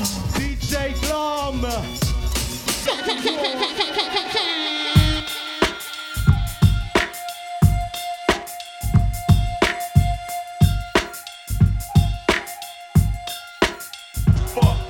DJ Glom. Fuck.